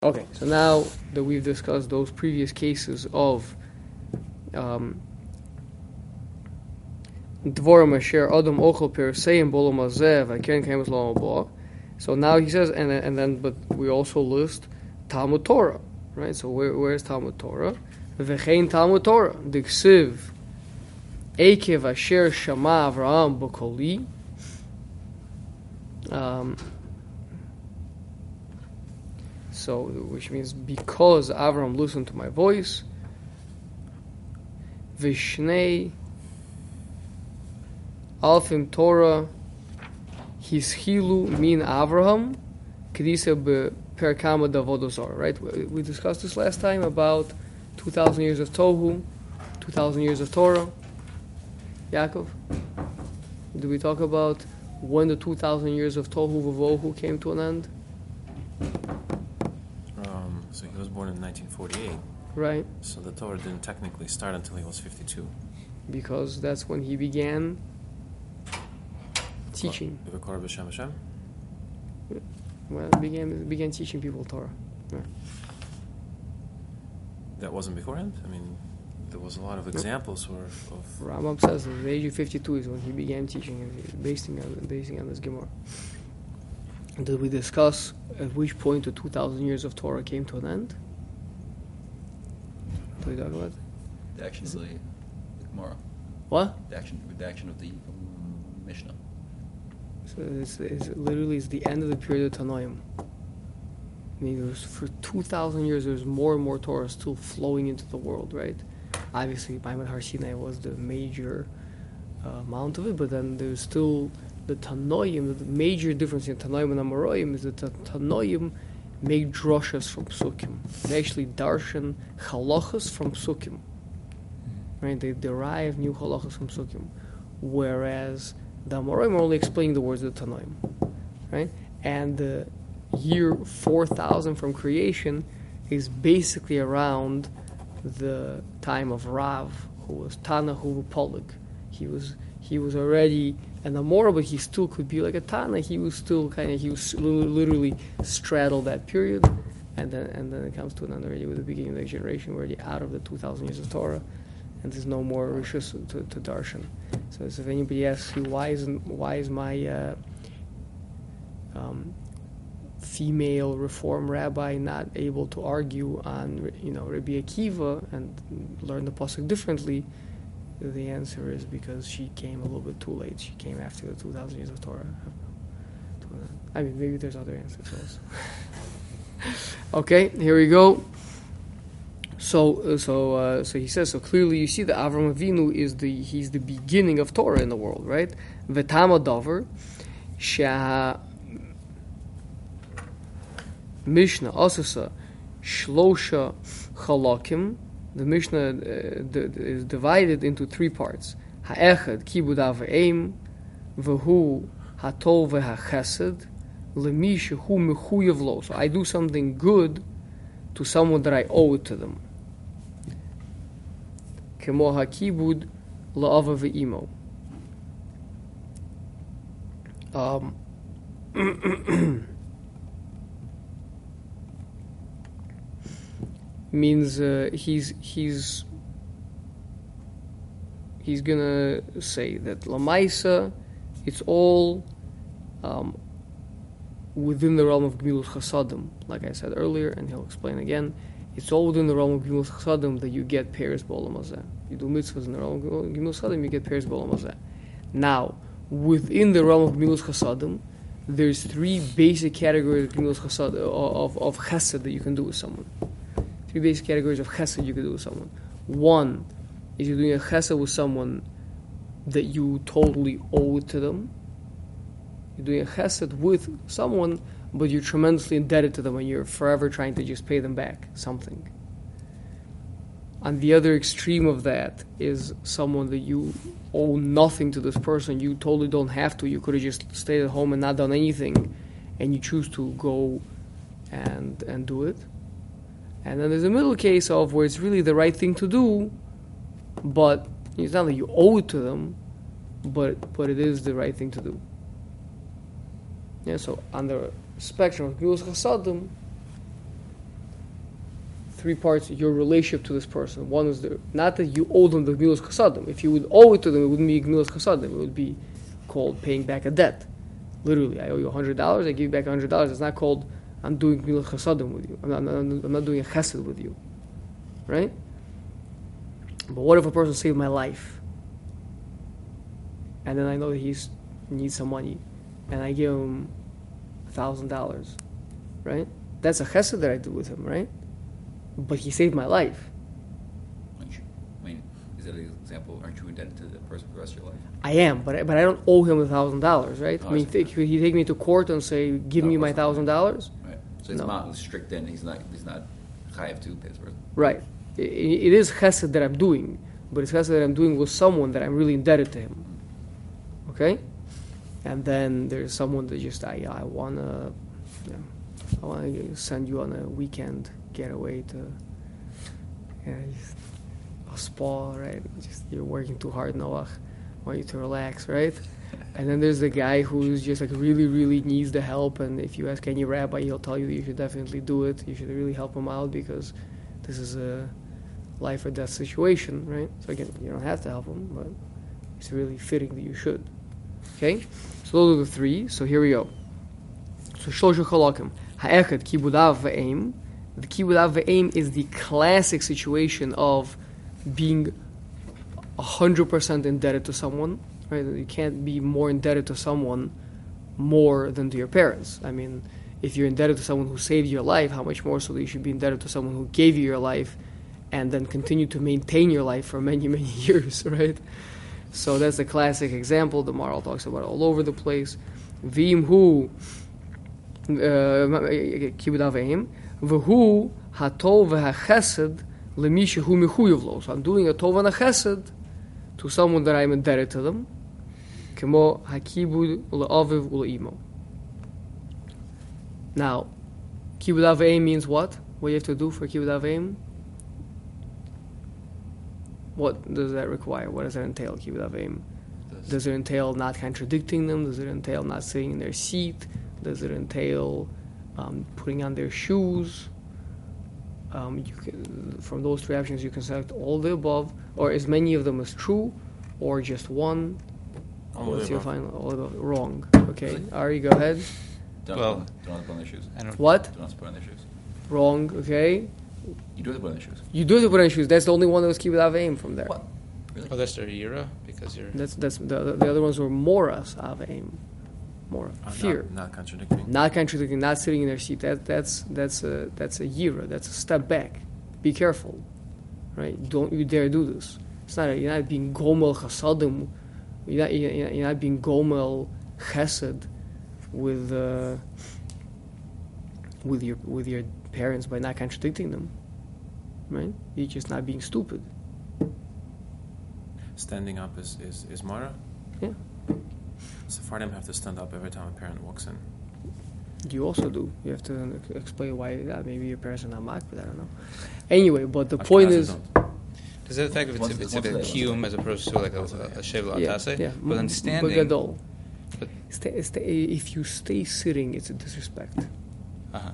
Okay, so now that we've discussed those previous cases of um. So now he says, and and then but we also list Talmud Torah, right? So where where's Talmud Torah? V'chein Talmud Torah Diksiv Ekev Asher Shama Avraham B'Koli. Um, so, which means because Avram listened to my voice, Vishnei Alfim Torah Hishilu min Avraham Kedisa Perkama Davodozor. Right? We discussed this last time about 2,000 years of Tohu, 2,000 years of Torah. Yaakov? Do we talk about when the 2,000 years of Tohu Vavohu came to an end? Um, so he was born in 1948. Right. So the Torah didn't technically start until he was 52. Because that's when he began teaching. What, Vikor B'Shem Hashem? Well, began began teaching people Torah. Yeah. That wasn't beforehand? I mean, there was a lot of examples for, of. Rambam says at the age of 52 is when he began teaching, and basing on, basing on this Gemara. Did we discuss at which point the 2,000 years of Torah came to an end? We about? The action of the Gemara. What? The action, the action of the Mishnah. So it's, it's literally it's the end of the period of Tanoim. I mean, for 2,000 years, there's more and more Torah still flowing into the world, right? Obviously, Maimon Har Sinai was the major uh, amount of it, but then there's still the Tanoim. The major difference in Tanoim and Amoraim is that the Tanoim make drushes from Psukim. They actually darshan halachas from Psukim. Right? They derive new halachas from Psukim. Whereas the Amoraim are only explaining the words of the Tanoim. Right? And the year 4000 from creation is basically around the time of Rav, who was Tana Polig. He was he was already an Amora, but he still could be like a Tana. He was still kind of he was literally straddled that period, and then and then it comes to another already with the beginning of the generation, where already out of the two thousand years of Torah, and there's no more rishus to, to darshan. So if anybody asks you why is why is my uh, um, female reform rabbi not able to argue on you know Rabbi Akiva and learn the pasuk differently, the answer is because she came a little bit too late. She came after the 2,000 years of Torah. I mean, maybe there's other answers also. okay, here we go. So, uh, so, uh, so he says. So clearly, you see that Avram Avinu is the he's the beginning of Torah in the world, right? Vetama Dover, Shah Mishnah Asasa Shlosha Chalakim. The Mishnah uh, is divided into three parts. Ha'echad kibud aveim, v'hu hatov v'hachesed, lemisha hu mechuyev lo. So I do something good to someone that I owe it to them. Kemo hakibud la'ava ve'imo. Um, means uh, he's he's he's gonna say that lamaisa, it's all um, within the realm of gemilut chasadim, like I said earlier, and he'll explain again. It's all within the realm of gemilut chasadim that you get pairs b'olam You do mitzvahs in the realm of gemilut chasadim, you get pairs b'olam Now, within the realm of gemilut chasadim, there's three basic categories of of of chesed that you can do with someone three basic categories of chesed you could do with someone. One is you're doing a chesed with someone that you totally owe to them. You're doing a chesed with someone, but you're tremendously indebted to them and you're forever trying to just pay them back something. And the other extreme of that is someone that you owe nothing to this person. You totally don't have to. You could have just stayed at home and not done anything, and you choose to go and and do it. And then there's a middle case of where it's really the right thing to do, but it's not that you owe it to them, but but it is the right thing to do. Yeah, so on the spectrum of Gmilus Chasadim, three parts your relationship to this person. One is the not that you owe them the gmilas chasadim. If you would owe it to them, it wouldn't be gmilas chasadim. It would be called paying back a debt. Literally, I owe you hundred dollars. I give you back hundred dollars. It's not called I'm doing mil Chasadim with you. I'm not, I'm not, doing a chesed with you. Right? But what if a person saved my life? And then I know that he needs some money. And I give him $1,000. Right? That's a chesed that I do with him, right? But he saved my life. You, I mean, is that an example? Aren't you indebted to the person for the rest of your life? I am, but I, but I don't owe him $1,000, right? Oh, I mean, th- he take me to court and say, give me my $1,000? So his No. was strict in. He's not. He's not chayav to Pittsburgh. Right. I- i- it is chesed that I'm doing, but it's chesed that I'm doing with someone that I'm really indebted to him. Okay. And then there's someone that just I I wanna, you know, I wanna send you on a weekend getaway to, yeah, just a spa, right? Just you're working too hard, Noach. Want you to relax, right? And then there's the guy who's just like really, really needs the help. And if you ask any rabbi, he'll tell you you should definitely do it. You should really help him out because this is a life or death situation, right? So again, you don't have to help him, but it's really fitting that you should. Okay? So those are the three. So here we go. So Shlosha Chalakim. Ha'echad kibudav ve'em. The kibudav ve'em is the classic situation of being 100% indebted to someone, right? You can't be more indebted to someone more than to your parents. I mean, if you're indebted to someone who saved your life, how much more so that you should be indebted to someone who gave you your life and then continue to maintain your life for many, many years, right? So that's a classic example. The Maharal talks about all over the place. Vim hu uh, kibud aveim v'hu hatov v'hachesed lemisha hu mechuyev lo. So I'm doing a tov and a chesed to someone that I'm indebted to them. Kemo hakibud le'aviv ule'imo. Now, kibud aveim means what? What you have to do for kibud aveim? What does that require? What does that entail, kibud aveim? Does it entail not contradicting them? Does it entail not sitting in their seat? Does it entail um, putting on their shoes? Um, you can, from those three options, you can select all the above, or as many of them as true, or just one. All of What's the your above. final? All of the, wrong. Okay, Ari, go ahead. Don't, Well- have to, don't put on their shoes. I don't. What? Don't put on their shoes. Wrong. Okay, You do have to put on their shoes. you do have to put on shoes. That's the only one that was keep without aim from there. What? Really? Oh, that's their yira because you're. That's that's the, the other ones were moras av aim, more Uh, fear. Not, not contradicting. not contradicting, not sitting in their seat. That that's that's a that's a yira. That's a step back. Be careful, right? Don't you dare do this. It's not. A, you're not being gomel chasadim. You're not. You're not, you're not being gomel chesed with uh, with your with your parents by not contradicting them, right? You're just not being stupid. Standing up is, is, is Mara? Yeah. Sephardim have to stand up every time a parent walks in. You also do. You have to explain why. Yeah, maybe your parents are not mak, but I don't know. Anyway, but the point is. don't. Does that affect if it's, Once- it's like a a day, as opposed to like a, a, a shev Yeah, l'atase? yeah. But then standing. Gadol. But- Stay, stay, if you stay sitting, it's a disrespect. Uh-huh.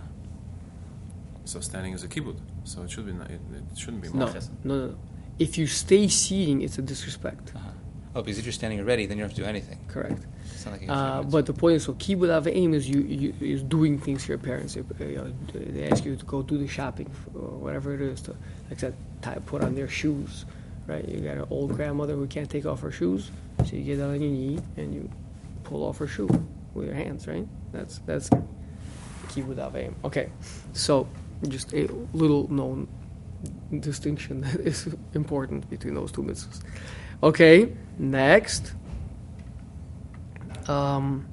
So standing is a kibbut. So it should be. Not, it, it shouldn't be No, no, no, no. If you stay seating, it's a disrespect. Uh-huh. Oh, because if you're standing already, then you don't have to do anything. Correct. Like Uh, but the point is, so kibbud av aim is you, you is doing things for your parents. They, you know, they ask you to go do the shopping or whatever it is to, like that, tie, put on their shoes, right? You got an old grandmother who can't take off her shoes, so you get on your knee and you pull off her shoe with your hands, right? That's that's kibbud av aim. Okay, so just a little known distinction that is important between those two mitzvahs. Okay, next. Um,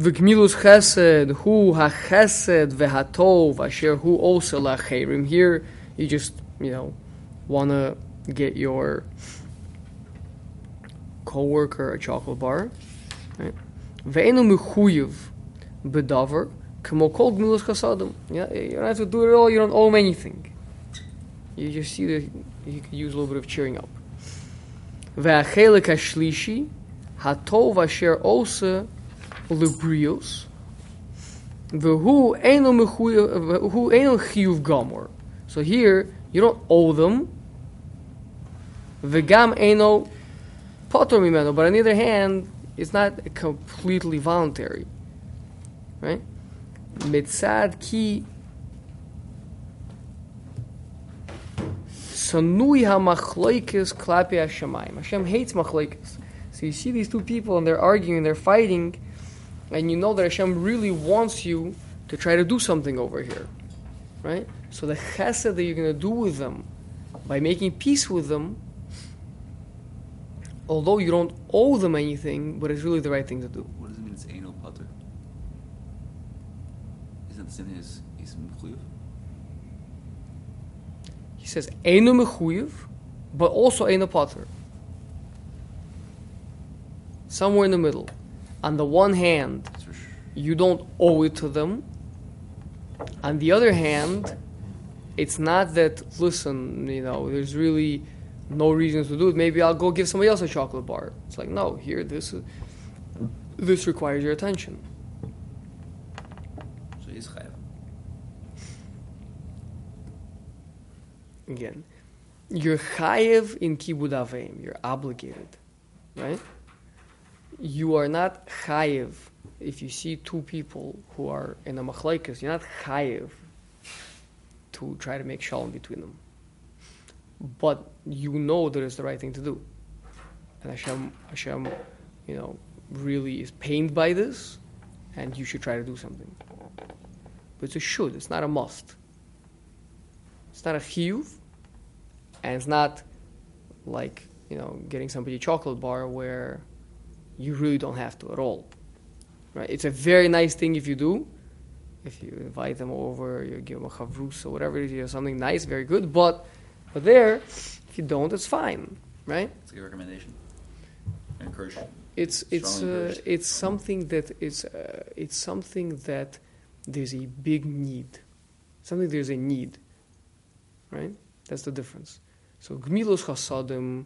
V'gmilus chesed, hu ha-chesed v'hatov, asher hu also lacherim. Here, you just, you know, want to get your coworker a chocolate bar. Right? Ve'enu mechuyev bedavar, k'mo kol gmilus chasadim. Yeah, you don't have to do it all, you don't owe him anything. You just see that You could use a little bit of cheering up. Ve'achelik ha-shlishi, hatov asher also mechuyev, who chiyuv gamor. So here, you don't owe them. V'gam eino potor mimeno. But on the other hand, it's not completely voluntary. Right? Mitzad ki sanui ha-machloikis klapi ha-shamayim. Hashem hates machloikis. So you see these two people and they're arguing, they're fighting, and you know that Hashem really wants you to try to do something over here. Right? So the chesed that you're going to do with them, by making peace with them, although you don't owe them anything, but it's really the right thing to do. What does it mean it's anal putter? Isn't the same thing as is mechuyev? He says, Einu mechuyev, but also Einu potter. Somewhere in the middle. On the one hand, That's for sure. you don't owe it to them. On the other hand, it's not that, listen, you know, there's really no reason to do it. Maybe I'll go give somebody else a chocolate bar. It's like, no, here, this, is, this requires your attention. So he's chayav. Again, you're chayev in kibud aveim. You're obligated, right? You are not chayev if you see two people who are in a machlaikas. You're not chayev to try to make shalom between them. But you know that it's the right thing to do, and Hashem, Hashem, you know, really is pained by this, and you should try to do something. But it's a should. It's not a must. It's not a chiyuv, and it's not like you know getting somebody a chocolate bar where you really don't have to at all. Right? It's a very nice thing if you do. If you invite them over, you give them a chavrus or whatever it is, you have something nice, very good. But but there, if you don't, it's fine, right? It's a good recommendation. Encourage. It's it's uh, it's something that is uh, it's something that there's a big need, something there's a need, right? That's the difference. So gmilos chasadim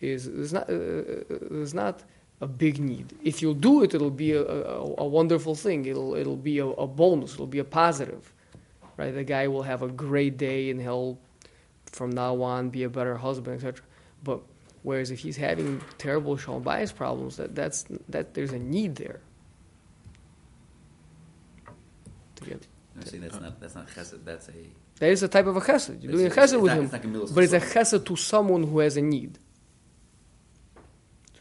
is there's not uh, uh, there's not a big need. If you'll do it, it'll be a, a, a wonderful thing. It'll it'll be a, a bonus. It'll be a positive, right? The guy will have a great day and he'll from now on be a better husband, etc. But Whereas if he's having terrible shalom bias problems, that that's that there's a need there. To get I'm saying that's not that's not chesed. That's a. that is a type of a chesed. You're doing a chesed with not- him, it's not gemilas but it's a chesed to someone who has a need.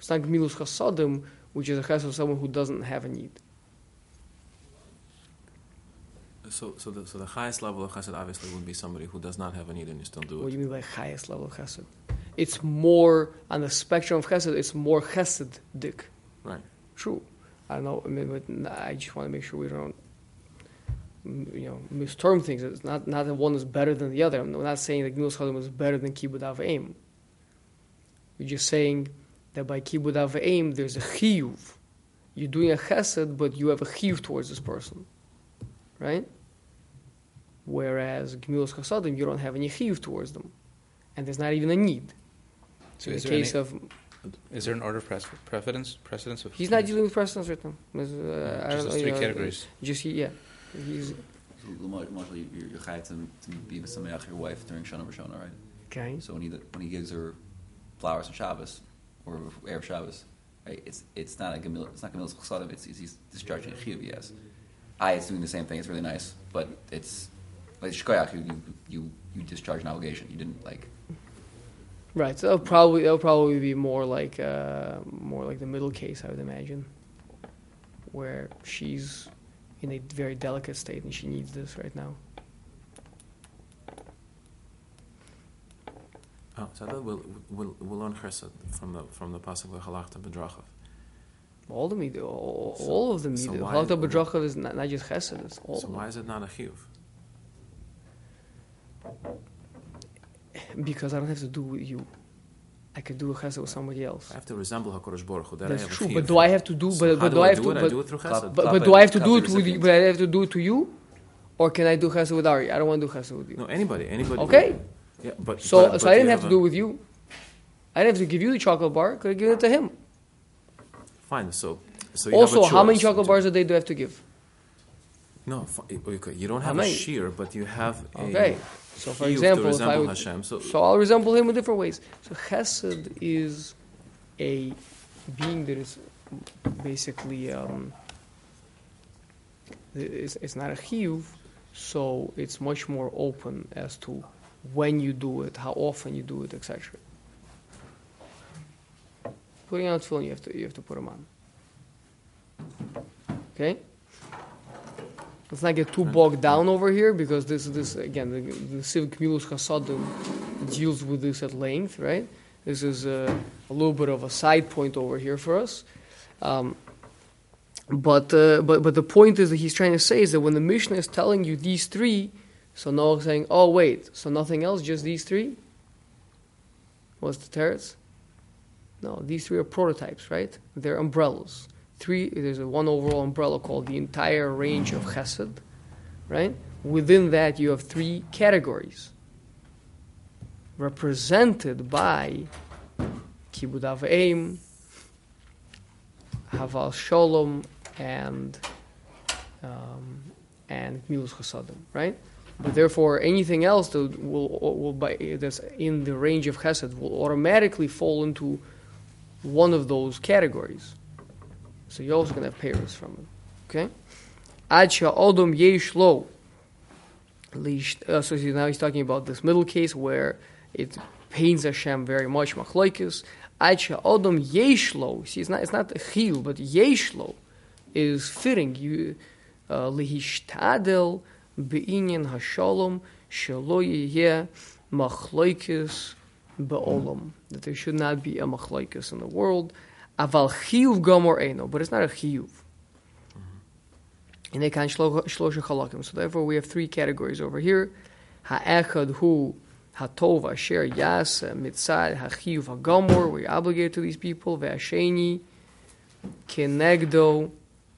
It's not gemilus chasadim, which is a chesed to someone who doesn't have a need. So, so the, so the highest level of chesed obviously would be somebody who does not have a need and you still do What do you mean by highest level of chesed? It's more on the spectrum of chesed. It's more chesed dik. Right. True. I don't know. I mean, I just want to make sure we don't, you know, misterm things. It's not not that one is better than the other. I'm not saying that Gnus Chalim is better than Kibbud Av Aim. We're just saying that by Kibbud Av Aim, there's a chiyuv. You're doing a chesed, but you have a chiyuv towards this person, right? Whereas Gmilos Chasadim, you don't have any chiyuv towards them, and there's not even a need. So in is the there case any- of Is there an order of precedence? Precedence of he's not dealing with precedence right now. There's, uh, I just don't those know, three you know, categories. Just he, yeah, he's So, Marshall, you're, you're chayav to, to be with somebody your wife during Shana Rishona, right? okay. So when he when he gives her flowers on Shabbos or erev Shabbos, right? It's it's not a gemil. It's not gemilas chasadim. It's, it's he's discharging chiyuv. Yes, I is doing the same thing. It's really nice, but it's like shkoyach. You, you you you discharge an obligation. You didn't like. Right. So that'll probably that'll probably be more like uh, more like the middle case, I would imagine, where she's in a very delicate state and she needs this right now. Oh, so we'll, we'll, we'll learn chesed from the from the pasuk of halachta b'drachav. All the midah, all, So- all of the so midah. why- Halakha b'drachav is not, not just chesed; it's all. So why is it not a chiyuv? Because I don't have to do with you. I could do a chesed with somebody else. I have to resemble Hakadosh Baruch Hu. That's have true. But do I have to do? So But, but do do I have do to? But, do it through chesed. but, but do I have to do it with you? But I have to do it to you, or can I do chesed with Ari? I don't want to do chesed with you. No, anybody, anybody. Okay. Yeah, but So, but, so but I didn't have to do it with you. I didn't have to give you the chocolate bar. Could have given it to him. Fine. So, so you Also, how many chocolate bars a day do I have to give? No, okay, you don't have a shear, but you have a Okay. So, for example, if I would, Hashem. So, so I'll resemble him in different ways. So Chesed is a being that is basically um, it's, it's not a chiyuv, so it's much more open as to when you do it, how often you do it, etc. Putting on tefillin, you have to you have to put them on. Okay. Let's not get too bogged down over here because this this again the, the Civic Milus Chasadim deals with this at length, right? This is a, a little bit of a side point over here for us. Um, but, uh, but, but the point is that he's trying to say is that when the Mishnah is telling you these three, so Noah saying, oh, wait, so nothing else, just these three? What's the teretz? No, these three are prototypes, right? They're umbrellas. Three, there's a one overall umbrella called the entire range of chesed, right? Within that, you have three categories represented by Kibud Av Eim, Haval Shalom, and um, and Milus Chasadim, right? Therefore, anything else that will will by, that's in the range of Chesed will automatically fall into one of those categories. So you're also going to have payers from it, okay? Ad Odom Yesh Lo. Uh, So now he's talking about this middle case where it pains Hashem very much. Machlokes. Acha Odom Yeshlo. See, it's not it's not chil, but Yeshlo is fitting. You uh, beinyan hashalom shelo yeh beolam. That there should not be a machlokes in the world. Aval chiyuv gomor eno, but it's not a chiyuv. And they can shlosha chalakim. So therefore, we have three categories over here. Ha'echad hu hatov asher yas mitzad hachiyuv hagamor. We're obligated to these people. Ve'asheni kenegdo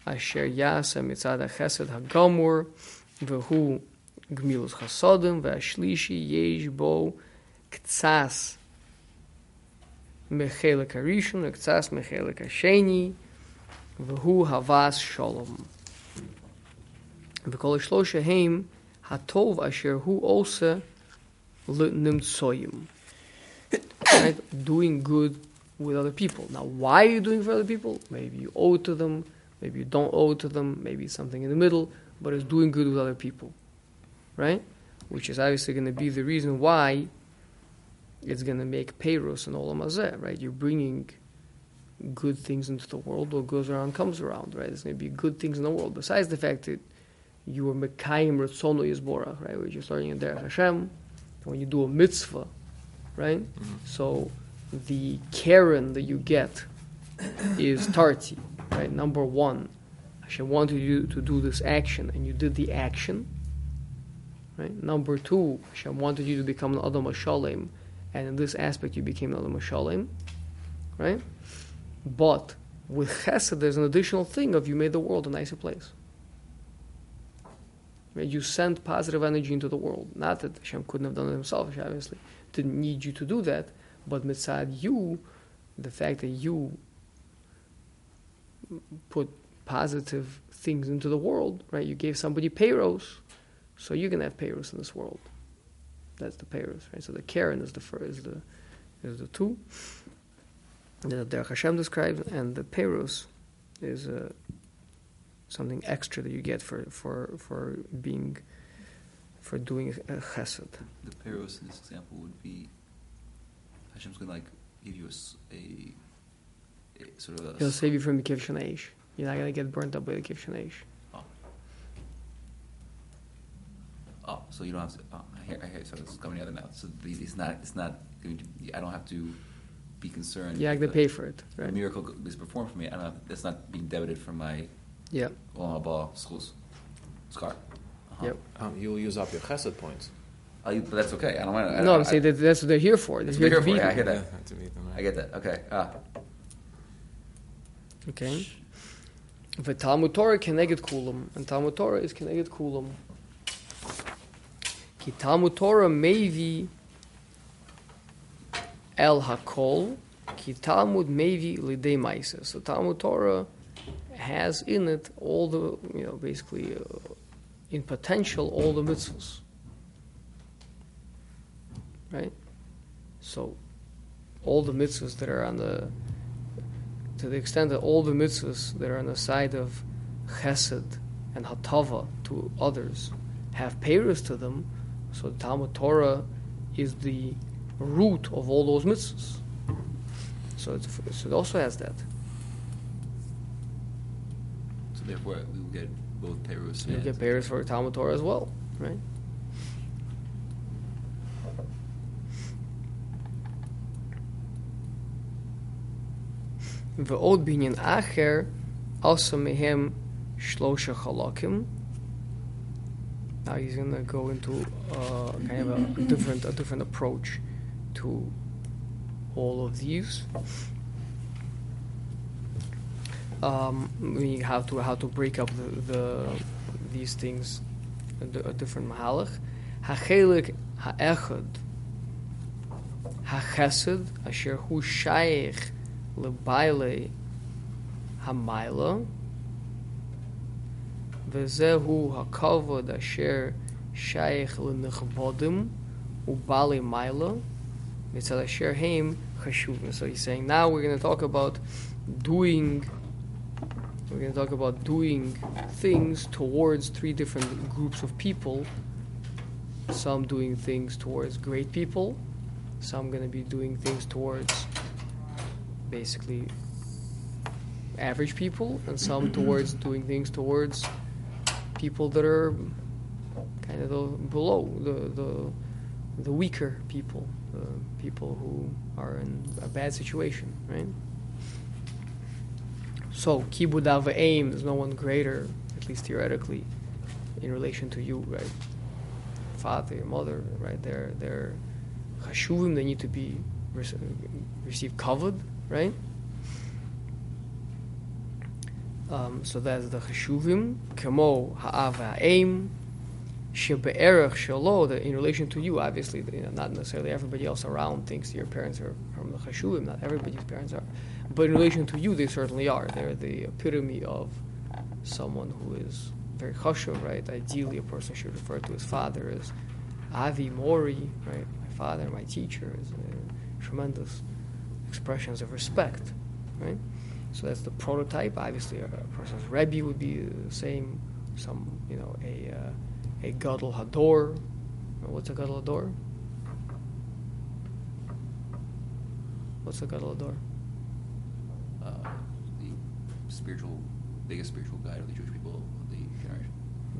asher yas mitzad hachesed hagamor. Vehu gmilus chasodim. Ve'ashlishi yesh bo ktsas mechelek harishon. Ktsas mechelek hasheni. Vehu havas shalom. וכל השלושה הם הטוב אשר הוא עושה לנמצויים. Right? Doing good with other people. Now, why are you doing for other people? Maybe you owe to them, maybe you don't owe to them, maybe it's something in the middle, but it's doing good with other people. Right? Which is obviously going to be the reason why it's going to make payros and olam hazeh, right? You're bringing good things into the world. What goes around comes around, right? There's going to be good things in the world. Besides the fact that you are Mekayim Ratzono Yisborach, right? Which you're starting in Derech Hashem. When you do a mitzvah, right? Mm-hmm. So the keren that you get is Tarti, right? Number one, Hashem wanted you to do this action, and you did the action, right? Number two, Hashem wanted you to become an Adam Shalem, and in this aspect you became an Adam Shalem, right? But with Chesed, there's an additional thing of you made the world a nicer place. Right? You sent positive energy into the world. Not that Hashem couldn't have done it himself, Hashem obviously didn't need you to do that, but mitzad you, the fact that you put positive things into the world, right? You gave somebody payros, so you're gonna have payros in this world. That's the payros, right? So the keren is the first, is the is the two that Derech Hashem describes, and the payros is uh, something extra that you get for for for being for doing a chesed. The peros in this example would be Hashem's going to like give you a sort of a He'll save you from the shaneish. You're not gonna get burnt up by the kiv shaneish. oh, Oh, so you don't have to. Oh, I hear, I hear. So it's coming together now. So the, it's not. It's not. Going to, I don't have to be concerned. Yeah, they that pay for it, The right? miracle is performed for me. I don't. Have, that's not being debited from my Yeah. Olam Haba schools. Scar. Uh-huh. Yep. um, you'll use up your chesed points. I, but that's okay. I don't want to. No, I, I'm saying that that's what they're here for. They're That's here to they're be. here for, I here. hear that. to meet them, right? I get that. Okay. Ah. Okay. The Talmud Torah keneged kulam, and Talmud Torah is keneged kulam. Ki Talmud Torah mevi el hakol, ki Talmud mevi lidei maisa. So Talmud Torah has in it all the, you know, basically uh, in potential all the mitzvahs. Right? So, all the mitzvahs that are on the, to the extent that all the mitzvahs that are on the side of chesed and hatava to others have payers to them, so the Talmud Torah is the root of all those mitzvahs. So, it's, so it also has that. So therefore, we will get both Perus You get payers for Talmud Torah as well, right? ועוד בעניין אחר, also מהם שלושה חלקים. Now he's going to go into uh, kind of a different, a different approach to all of these. Um, we have to how to break up the, the these things, a, a different mahalach. Hachelik ha'echad hachesed asher hu shaykh lebaile hamayla v'zehu hakavod asher shaykh lenechbodim ubali mayla mitzad asher heim chashuvim. So he's saying now we're going to talk about doing we're going to talk about doing things towards three different groups of people. Some doing things towards great people, some going to be doing things towards basically average people, and some towards doing things towards people that are kind of the, below the, the the weaker people, the people who are in a bad situation, right? So kibud av aim, there's no one greater, at least theoretically, in relation to you, right? Father, your mother, right? They're they're chashuvim. They need to be re- receive kavod, right? Um, so that's the chashuvim. Kemo ha'av ha'aim. Shebe'erech shelo, in relation to you, obviously, you know, not necessarily everybody else around thinks your parents are from the chashuvim. Not everybody's parents are, but in relation to you, they certainly are. They're the epitome of someone who is very chashuv, right? Ideally, a person should refer to his father as Avi Mori, right? My father, my teacher, is uh, tremendous expressions of respect, right? So that's the prototype. Obviously, a, a person's rebbe would be the same. Some, you know, a uh, a gadol hador. What's a gadol hador? What's a gadol hador? uh, the spiritual, biggest spiritual guide of the Jewish people of the generation.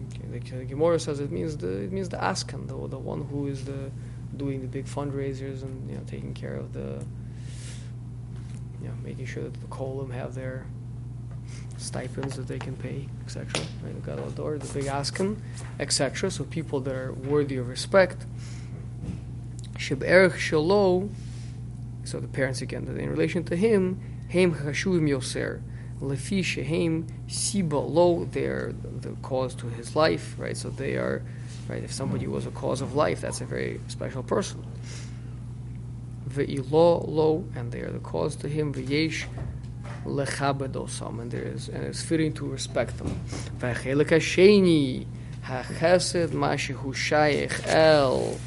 Okay, the, the Gemara says it means the it means the askan, the the one who is the doing the big fundraisers and you know taking care of the know making sure that the kolim have their stipends that they can pay, etc. Right, the gadol hador, the big askan, etc. So people that are worthy of respect. Sheb erech shalo. So the parents again, in relation to him, heim chashuvim yoser. Lefi shehem siba lo, they're the cause to his life, right? So they are, right? If somebody was a cause of life, that's a very special person. Ve'ilo lo, and they are the cause to him. Ve'yesh lechabedosam, and there is, and it's fitting to respect them. Ve'chelik hasheni hachesed mashihu shayich el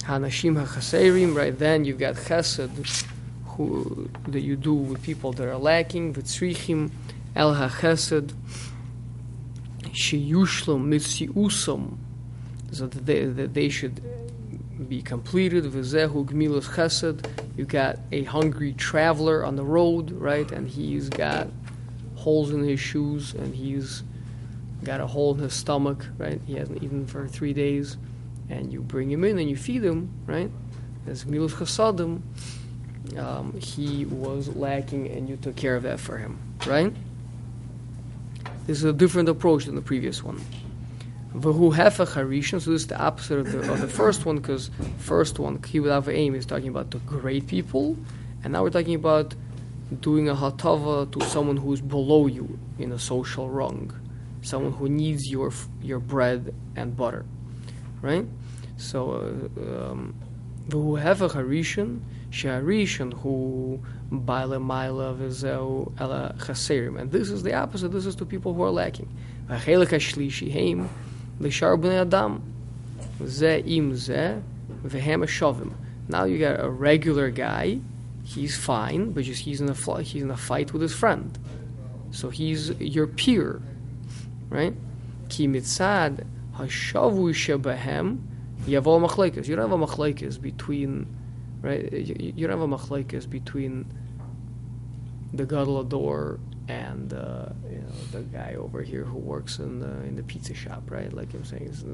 hanashim hachaserim, right? Then you've got chesed, who that you do with people that are lacking. V'tzrichim el hachesed sheyushlam mitziusam, so that they, that they should be completed. V'zehu gmilas chesed. You got a hungry traveler on the road, right? And he's got holes in his shoes, and he's got a hole in his stomach, right? He hasn't eaten for three days, and you bring him in and you feed him, right? As gmilas chesadim, um, he was lacking, and you took care of that for him, right? This is a different approach than the previous one. V'hu hefech harishon, so this is the opposite of the, of the first one, because first one, kibbud aim, is talking about the great people, and now we're talking about doing a hatava to someone who's below you in a social rung, someone who needs your your bread and butter, right? So, uh, um, v'hu hefech harishon, sheharishon hu baile maila v'zeu ela chaserim, and this is the opposite. This is to people who are lacking. Heim Lishar b'nei Adam. Ze im ze, vehem shovim. Now you got a regular guy. He's fine, but just he's in a he's in a fight with his friend. So he's your peer, right? Ki mitzad hashavu shebehem yavo machlekes. You don't have a machlekes between, right? You, you don't have a machlekes between the gadol ador and uh, you know the guy over here who works in the in the pizza shop, right? Like I'm saying, it's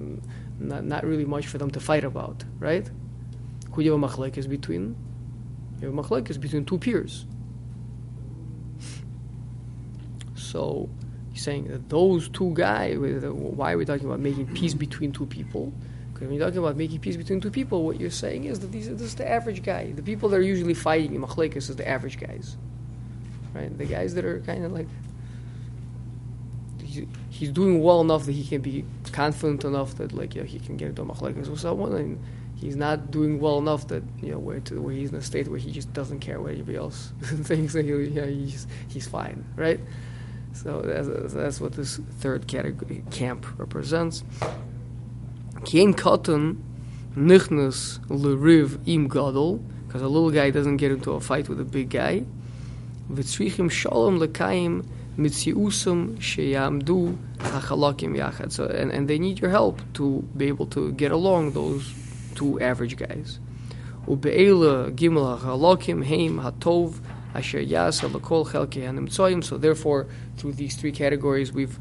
not not really much for them to fight about, right? Who you have machlekes between? You have machlekes between two peers. So he's saying that those two guys. Why are we talking about making peace between two people? Because when you're talking about making peace between two people, what you're saying is that these are, this is the average guy. The people that are usually fighting in machlekes is the average guys, right? The guys that are kind of like he, he's doing well enough that he can be confident enough that like yeah, he can get into a machlekes with someone, and he's not doing well enough that you know where to where he's in a state where he just doesn't care what anybody else thinks, and he, yeah, he's he's fine, right? So that's, that's what this third category camp represents. Kein cotton nichnas leriv im gadol, because a little guy doesn't get into a fight with a big guy. V'tzrichim shalom lekaim mitziusum sheyamdu hachalakim yachad. So and, and they need your help to be able to get along those two average guys. Ube'ela gimel hachalakim heim hatov asher hanimtsoyim. So therefore, through these three categories, we've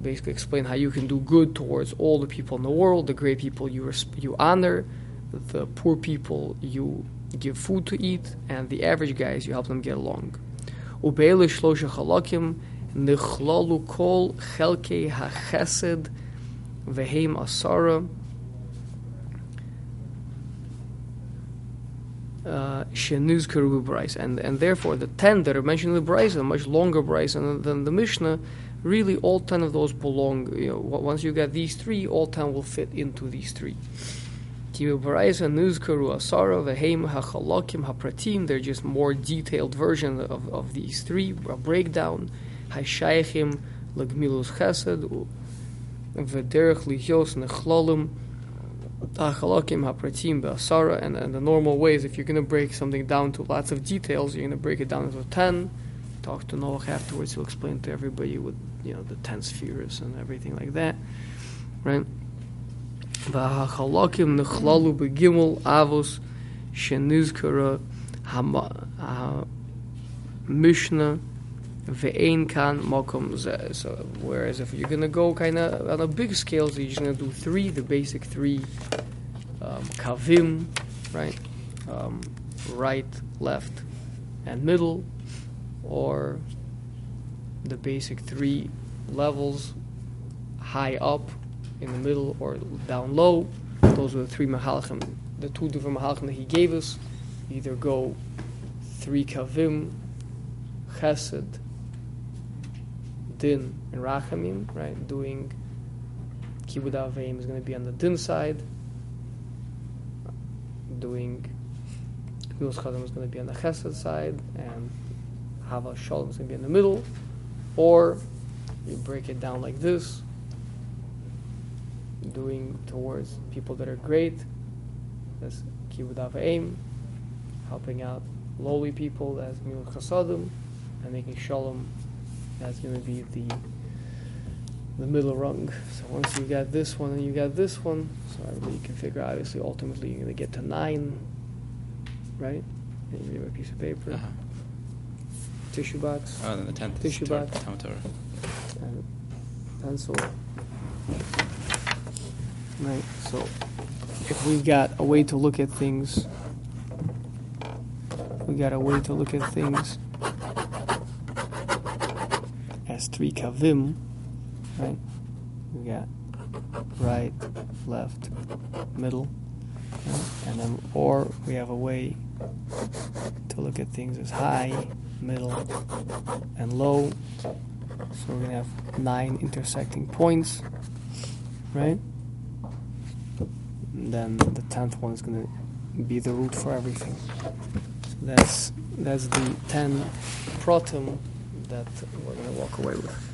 basically explained how you can do good towards all the people in the world. The great people you res- you honor, the poor people you give food to eat, and the average guys you help them get along. Ube'ela shlosha chalakim nichlalu kol chelkei hachesed veheim asara. Uh, Kerubu Braisa, and and therefore the ten that are mentioned in the Braisa, a much longer Braisa than, than the Mishnah. Really, all ten of those belong. You know, once you get these three, all ten will fit into these three. They're just more detailed version of, of these three. A breakdown. Hashayachim Lagmilus Chesed hapratim and, and the normal ways, if you're going to break something down to lots of details, you're going to break it down into 10. Talk to Noach afterwards, he'll explain to everybody with, you know, the 10 spheres and everything like that, right? Begimel avos shenizkara hama- ha- Mishnah ve'ein kan makom zeh. So, whereas if you're gonna go kind of on a big scale, so you're just gonna do three, the basic three um, kavim, right, um, right, left, and middle, or the basic three levels, high up, in the middle, or down low. Those are the three mahalchim, the two different mahalchim that he gave us. Either go three kavim, chesed, din, and rachamim, right? Doing kibud aveim is going to be on the din side. Doing Gilus Chadam is going to be on the chesed side, and Hava Shalom is going to be in the middle. Or you break it down like this, doing towards people that are great. That's kibud aveim, helping out lowly people. That's Gmilus Chasadim, and making Shalom. That's going to be the the middle rung. So once you got this one and you got this one, so everybody can figure out, obviously ultimately you're going to get to nine, right? And you have a piece of paper, Uh-huh. tissue box, Oh, and then the tenth Tissue box. Torah. and pencil. Right, so if we've got a way to look at things, we got a way to look at things as three kavim, right? We got right, left, middle, right? and then or we have a way to look at things as high, middle, and low. So we're gonna have nine intersecting points, right? Then the tenth one is gonna be the root for everything. So that's that's the ten protum that we're gonna walk away with.